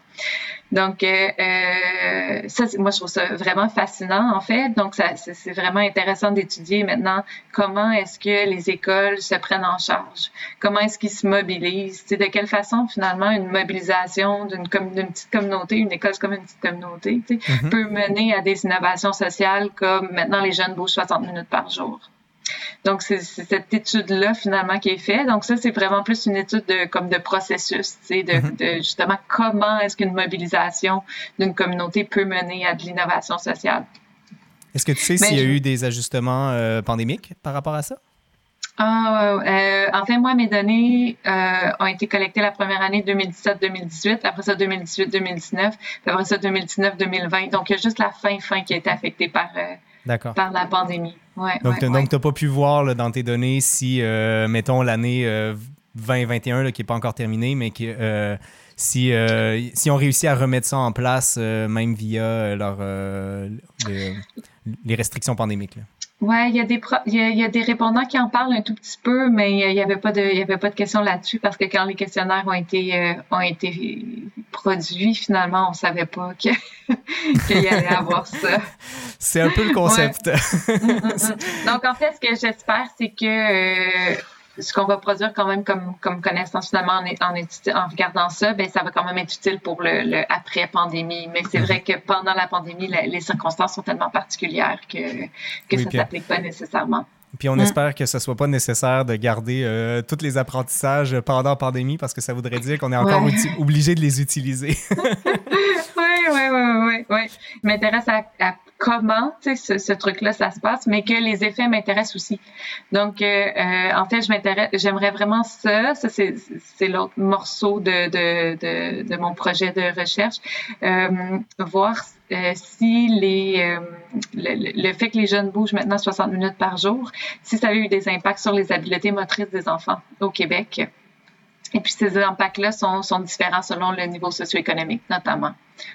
Donc, euh, euh ça, moi, je trouve ça vraiment fascinant, en fait. Donc, ça, c'est vraiment intéressant d'étudier maintenant comment est-ce que les écoles se prennent en charge, comment est-ce qu'ils se mobilisent, de quelle façon, finalement, une mobilisation d'une petite communauté, une école comme une petite communauté, mm-hmm. peut mener à des innovations sociales comme maintenant les jeunes bougent 60 minutes par jour. Donc, c'est cette étude-là, finalement, qui est faite. Donc, ça, c'est vraiment plus une étude de, comme de processus, de, mm-hmm. de justement comment est-ce qu'une mobilisation d'une communauté peut mener à de l'innovation sociale. Est-ce que tu sais s'il y a eu des ajustements euh, pandémiques par rapport à ça? Ah, euh, en fait, moi, mes données euh, ont été collectées la première année 2017-2018, après ça 2018-2019, après ça 2019-2020. Donc, il y a juste la fin, fin qui a été affectée par, euh, par la pandémie. Ouais, donc, tu n'as pas pu voir dans tes données si, mettons, l'année 2021, qui n'est pas encore terminée, mais qui, si, si on réussit à remettre ça en place, même via leur, les, les, restrictions pandémiques. Là. Ouais, il y a des il y a, des répondants qui en parlent un tout petit peu, mais il n'y avait pas de il y avait pas de questions là-dessus parce que quand les questionnaires ont été euh, ont été produits, finalement, on savait pas que qu'il y allait avoir ça. C'est un peu le concept. Mm, mm, mm. Donc en fait, ce que j'espère, c'est que euh, ce qu'on va produire quand même comme, comme connaissance finalement en, en, en regardant ça, ben, ça va quand même être utile pour le, après-pandémie. Mais c'est vrai que pendant la pandémie, les circonstances sont tellement particulières que, que ça ne s'applique pas nécessairement. Puis on espère que ce ne soit pas nécessaire de garder euh, tous les apprentissages pendant la pandémie parce que ça voudrait dire qu'on est encore obligé de les utiliser. oui, oui, oui, oui, oui. Je m'intéresse à, à comment ce, ce truc-là, ça se passe, mais que les effets m'intéressent aussi. Donc, euh, euh, en fait, je m'intéresse, j'aimerais vraiment ça. Ça, c'est l'autre morceau de, de, de, de, mon projet de recherche. Euh, voir euh, si les, euh, le, le, fait que les jeunes bougent maintenant 60 minutes par jour, si ça a eu des impacts sur les habiletés motrices des enfants au Québec. Et puis ces impacts-là sont, sont, différents selon le niveau socio-économique, notamment,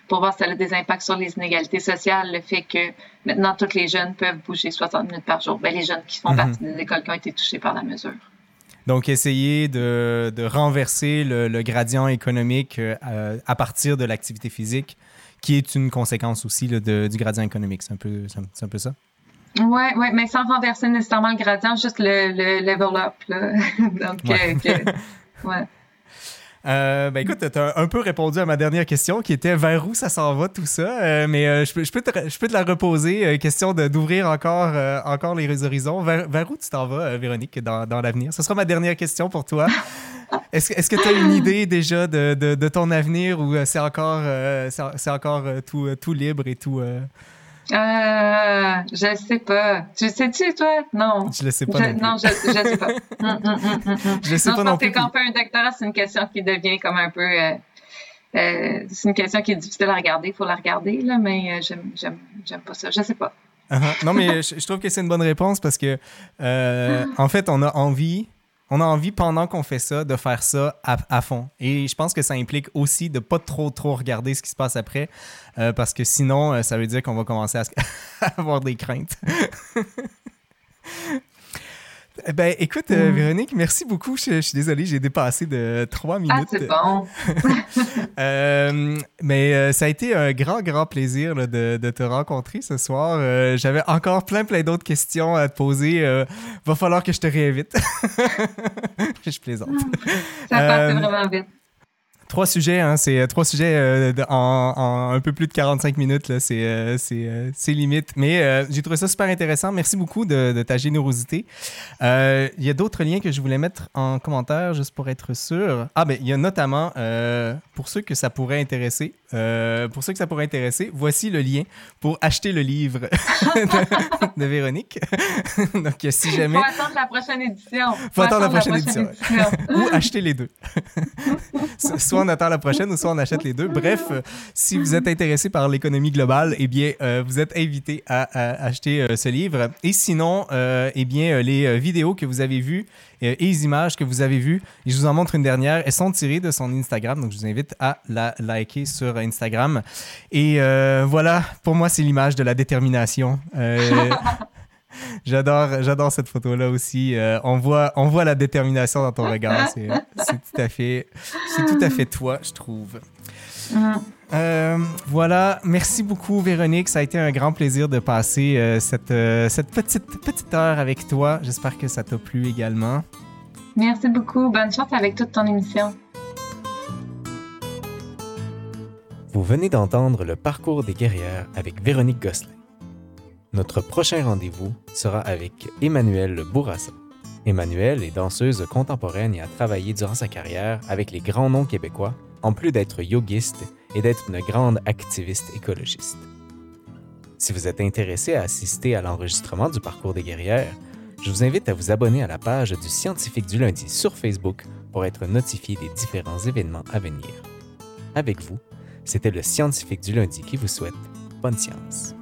pour voir si ça a des impacts sur les inégalités sociales, le fait que maintenant tous les jeunes peuvent bouger 60 minutes par jour, bien, les jeunes qui font mhm. partie des écoles qui ont été touchées par la mesure. Donc, essayer de, de renverser le, le, gradient économique euh, à partir de l'activité physique, qui est une conséquence aussi là, de, du gradient économique. C'est un, peu, un peu ça? Oui, ouais, mais sans renverser nécessairement le gradient, juste le, le level up. Là. Donc, euh, Ouais. Euh, ben écoute, tu as un peu répondu à ma dernière question qui était vers où ça s'en va tout ça, euh, mais euh, je, peux, je, peux te, je, peux te, la reposer, question d'ouvrir encore, encore les horizons. Vers, vers où tu t'en vas, Véronique, dans, dans l'avenir? Ce sera ma dernière question pour toi. Est-ce est que tu as une idée déjà de, de, de ton avenir ou c'est encore, c'est encore tout, tout libre et tout... Euh, je sais pas. Tu sais-tu, toi? Non. Je le sais pas. non, je, je sais pas. Hum, hum, hum, je le sais pas non plus. quand on fait un doctorat, c'est une question qui devient comme un peu. Euh, euh, c'est une question qui est difficile à regarder. Il faut la regarder, là, mais euh, j'aime pas ça. Je sais pas. Uh-huh. Non, mais je, je, trouve que c'est une bonne réponse parce que, euh, en fait, on a envie on a envie pendant qu'on fait ça de faire ça à, fond. Et je pense que ça implique aussi de pas trop trop regarder ce qui se passe après euh, parce que sinon euh, ça veut dire qu'on va commencer à avoir des craintes. Eh ben, écoute, euh, mm. Véronique, merci beaucoup. Je, suis désolé, j'ai dépassé de trois minutes. Ah, c'est bon. euh, mais euh, ça a été un grand, grand plaisir là, de, de, te rencontrer ce soir. Euh, j'avais encore plein, plein d'autres questions à te poser. va falloir que je te réinvite. je plaisante. Ça passe vraiment vite. Trois sujets, hein, c'est euh, trois sujets euh, en, un peu plus de 45 minutes, là, c'est, euh, c'est, limite. Mais j'ai trouvé ça super intéressant. Merci beaucoup de, ta générosité. Il y a d'autres liens que je voulais mettre en commentaire juste pour être sûr. Ah ben, il y a notamment, pour ceux que ça pourrait intéresser, pour ceux que ça pourrait intéresser, voici le lien pour acheter le livre de, Véronique. Donc, si jamais... Faut attendre la prochaine édition. Faut, attendre, la prochaine, édition. Ou acheter les deux soit on attend la prochaine ou soit on achète les deux. Bref, euh, si vous êtes intéressé par l'économie globale, eh bien, euh, vous êtes invité à, acheter euh, ce livre. Et sinon, eh bien, les vidéos que vous avez vues et les images que vous avez vues, et je vous en montre une dernière, elles sont tirées de son Instagram, donc je vous invite à la liker sur Instagram. Et voilà, pour moi, c'est l'image de la détermination. J'adore, j'adore cette photo-là aussi. Euh, on, voit, on voit la détermination dans ton regard. C'est, tout à fait, c'est tout à fait toi, je trouve. Mm. Euh, voilà, merci beaucoup Véronique. Ça a été un grand plaisir de passer euh, cette, cette petite, petite heure avec toi. J'espère que ça t'a plu également. Merci beaucoup. Bonne chance avec toute ton émission. Vous venez d'entendre le parcours des guerrières avec Véronique Gosselin. Notre prochain rendez-vous sera avec Emmanuelle Bourassa. Emmanuelle est danseuse contemporaine et a travaillé durant sa carrière avec les grands noms québécois, en plus d'être yogiste et d'être une grande activiste écologiste. Si vous êtes intéressé à assister à l'enregistrement du parcours des guerrières, Je vous invite à vous abonner à la page du Scientifique du lundi sur Facebook pour être notifié des différents événements à venir. Avec vous, c'était le Scientifique du lundi qui vous souhaite bonne science.